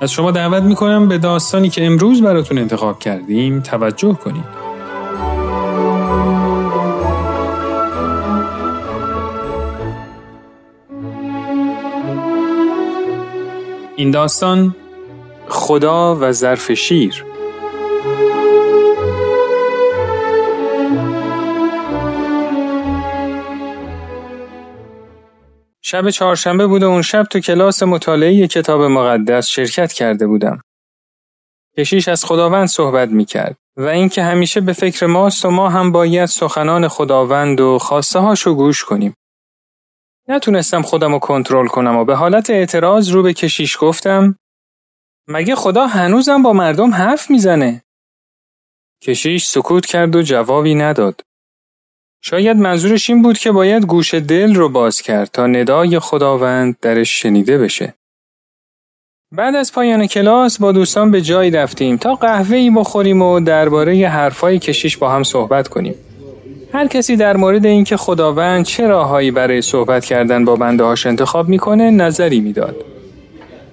از شما دعوت می‌کنم به داستانی که امروز براتون انتخاب کردیم توجه کنید. این داستان خدا و ظرف شیر شب چهارشنبه بود و اون شب تو کلاس مطالعه کتاب مقدس شرکت کرده بودم. کشیش از خداوند صحبت می کرد و اینکه همیشه به فکر ماست و ما هم باید سخنان خداوند و خواسته هاشو گوش کنیم. نتونستم خودم رو کنترل کنم و به حالت اعتراض رو به کشیش گفتم مگه خدا هنوزم با مردم حرف می‌زنه؟ کشیش سکوت کرد و جوابی نداد. شاید منظورش این بود که باید گوش دل رو باز کرد تا ندای خداوند درش شنیده بشه. بعد از پایان کلاس با دوستان به جایی رفتیم تا قهوه‌ای بخوریم و درباره حرفای کشیش با هم صحبت کنیم. هر کسی در مورد اینکه خداوند چه راههایی برای صحبت کردن با بنده هاش انتخاب می‌کنه نظری می‌داد.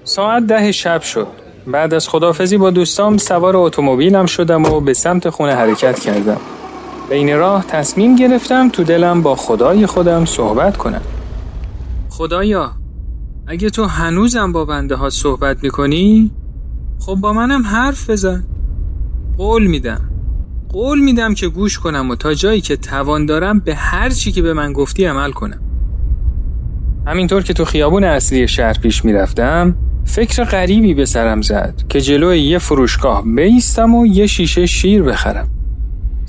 ساعت ده شب شد. بعد از خدافزی با دوستام سوار اتومبیلم شدم و به سمت خونه حرکت کردم. بین راه تصمیم گرفتم تو دلم با خدای خودم صحبت کنم. خدایا اگه تو هنوزم با بنده ها صحبت می‌کنی خب با منم حرف بزن. قول میدم. قول میدم که گوش کنم و تا جایی که توان دارم به هر چی که به من گفتی عمل کنم. همینطور که تو خیابون اصلی شهر پیش می‌رفتم فکر غریبی به سرم زد که جلوی یه فروشگاه بیستم و یه شیشه شیر بخرم.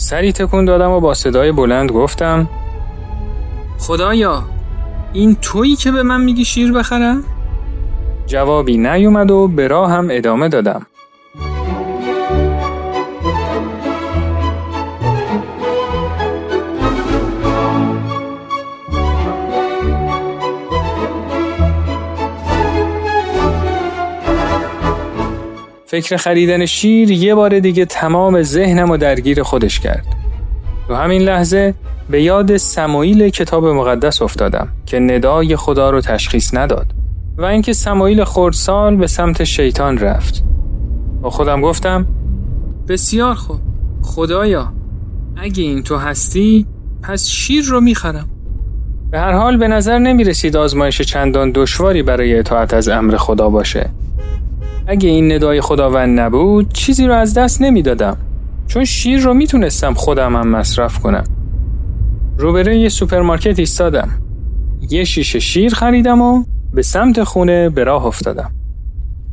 سری تکون دادم و با صدای بلند گفتم خدایا این تویی که به من میگی شیر بخرم؟ جوابی نیومد و به راه هم ادامه دادم. فکر خریدن شیر یه بار دیگه تمام ذهنم و درگیر خودش کرد. تو همین لحظه به یاد سمایل کتاب مقدس افتادم که ندای خدا رو تشخیص نداد و اینکه سمایل خردسال به سمت شیطان رفت. با خودم گفتم بسیار خوب خدایا اگه این تو هستی پس شیر رو می‌خرم. به هر حال به نظر نمی رسید آزمایش چندان دشواری برای اطاعت از امر خدا باشه اگه این ندای خداوند نبود چیزی رو از دست نمی‌دادم. چون شیر رو می‌تونستم خودم هم مصرف کنم. روبروی یه سوپرمارکت ایستادم. یه شیشه شیر خریدم و به سمت خونه به راه افتادم.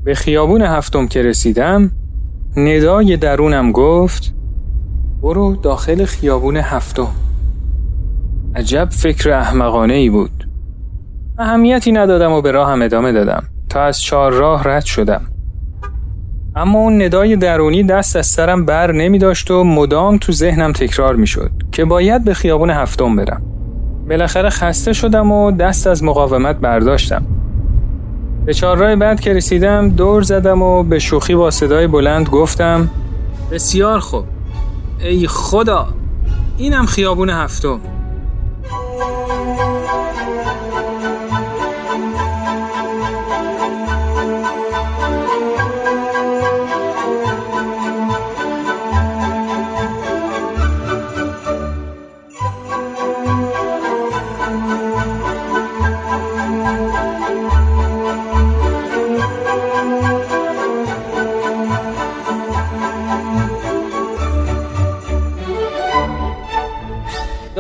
به خیابون هفتم که رسیدم ندای درونم گفت برو داخل خیابون هفتم. عجب فکر احمقانه ای بود. اهمیتی ندادم و به راه هم ادامه دادم. تا از چهار راه رد شدم. اما اون ندای درونی دست از سرم بر نمی داشت و مدام تو ذهنم تکرار می شد که باید به خیابون هفتم برم. بالاخره خسته شدم و دست از مقاومت برداشتم. به چهارراه بعد که رسیدم دور زدم و به شوخی با صدای بلند گفتم بسیار خوب ای خدا اینم خیابون هفتم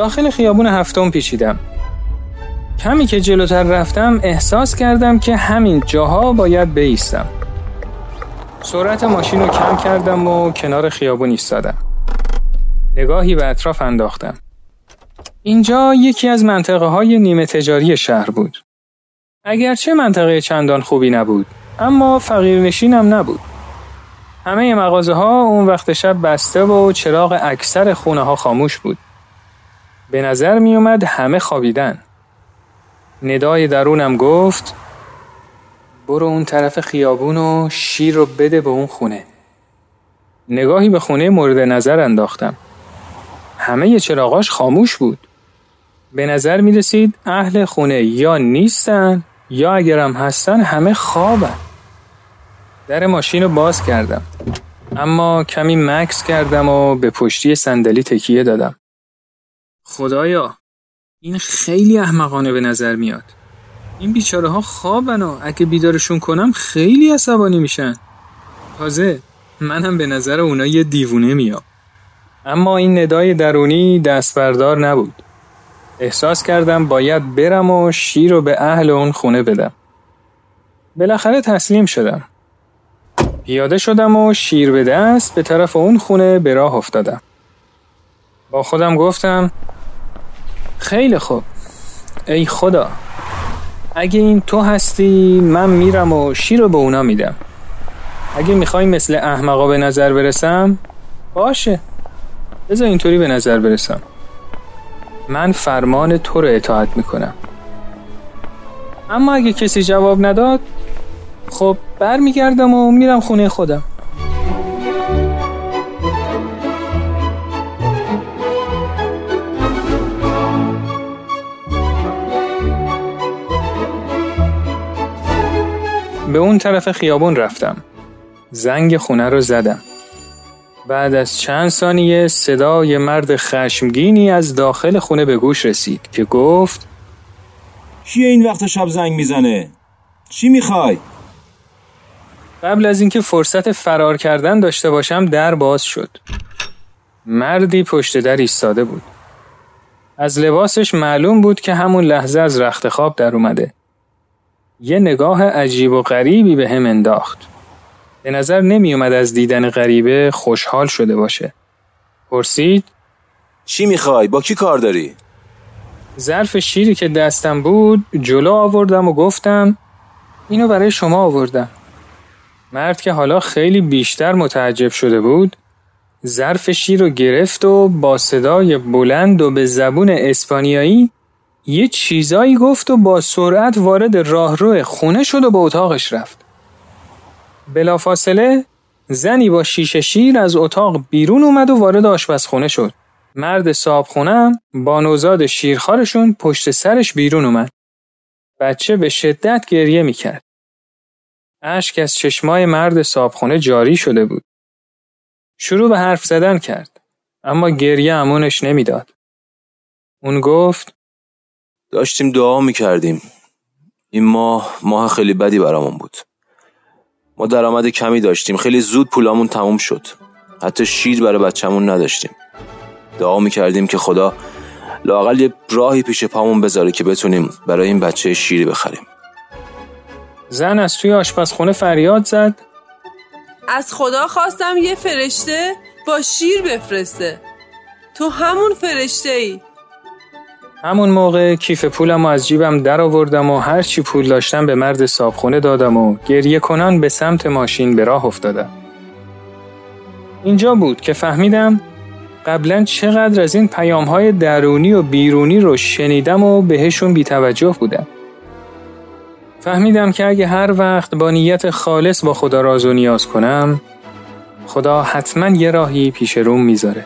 داخل خیابون هفتم پیچیدم. کمی که جلوتر رفتم احساس کردم که همین جاها باید بیستم. سرعت ماشین رو کم کردم و کنار خیابون ایستادم. نگاهی به اطراف انداختم. اینجا یکی از منطقه های نیمه تجاری شهر بود. اگرچه منطقه چندان خوبی نبود، اما فقیر نشینم نبود. همه مغازه ها اون وقت شب بسته و چراغ اکثر خونه ها خاموش بود. به نظر می اومد همه خوابیدن. ندای درونم گفت برو اون طرف خیابون و شیر رو بده به اون خونه. نگاهی به خونه مورد نظر انداختم. همه چراغاش خاموش بود. به نظر می رسید اهل خونه یا نیستن یا اگرم هستن همه خوابن. در ماشین رو باز کردم. اما کمی مکس کردم و به پشتی صندلی تکیه دادم. خدایا این خیلی احمقانه به نظر میاد. این بیچاره ها خوابن و اگه بیدارشون کنم خیلی عصبانی میشن. تازه منم به نظر اونا یه دیوونه میام. اما این ندای درونی دستبردار نبود. احساس کردم باید برم و شیر رو به اهل اون خونه بدم. بالاخره تسلیم شدم. پیاده شدم و شیر به دست به طرف اون خونه به راه افتادم. با خودم گفتم خیلی خوب. ای خدا. اگه این تو هستی من میرم و شیر رو به اونا میدم. اگه می‌خوای مثل احمقا به نظر برسم باشه. بذار اینطوری به نظر برسم. من فرمان تو رو اطاعت می‌کنم. اما اگه کسی جواب نداد خب برمیگردم و میرم خونه خودم. به اون طرف خیابون رفتم. زنگ خونه رو زدم. بعد از چند ثانیه صدای مرد خشمگینی از داخل خونه به گوش رسید که گفت کیه این وقت شب زنگ می‌زنه؟ چی می‌خوای؟ قبل از اینکه فرصت فرار کردن داشته باشم در باز شد. مردی پشت در ایستاده بود. از لباسش معلوم بود که همون لحظه از رخت خواب در اومده. یه نگاه عجیب و غریبی به هم انداخت به نظر نمی اومد از دیدن غریبه خوشحال شده باشه پرسید چی می‌خوای؟ با کی کار داری؟ ظرف شیری که دستم بود جلو آوردم و گفتم اینو برای شما آوردم مرد که حالا خیلی بیشتر متعجب شده بود ظرف شیر رو گرفت و با صدای بلند و به زبون اسپانیایی یه چیزایی گفت و با سرعت وارد راهرو خونه شد و به اتاقش رفت. بلافاصله زنی با شیشه شیر از اتاق بیرون اومد و وارد آشپزخونه شد. مرد صابخونه با نوزاد شیرخارشون پشت سرش بیرون اومد. بچه به شدت گریه می‌کرد. اشک از چشمای مرد صابخونه جاری شده بود. شروع به حرف زدن کرد. اما گریه امونش نمی‌داد. اون گفت داشتیم دعا می‌کردیم. این ماه ماه خیلی بدی برامون بود. ما درآمد کمی داشتیم. خیلی زود پولامون تموم شد. حتی شیر برای بچهمون نداشتیم. دعا می‌کردیم که خدا لاقل یه راهی پیش پامون بذاره که بتونیم برای این بچه شیری بخریم. زن از توی آشپزخونه فریاد زد. از خدا خواستم یه فرشته با شیر بفرسته. تو همون فرشته ای همون موقع کیف پولم از جیبم در آوردم و هر چی پول داشتم به مرد صابخونه دادم و گریه کنان به سمت ماشین به راه افتادم. اینجا بود که فهمیدم قبلا چقدر از این پیام های درونی و بیرونی رو شنیدم و بهشون بیتوجه بودم. فهمیدم که اگه هر وقت با نیت خالص با خدا راز و نیاز کنم خدا حتما یه راهی پیش روم می‌ذاره.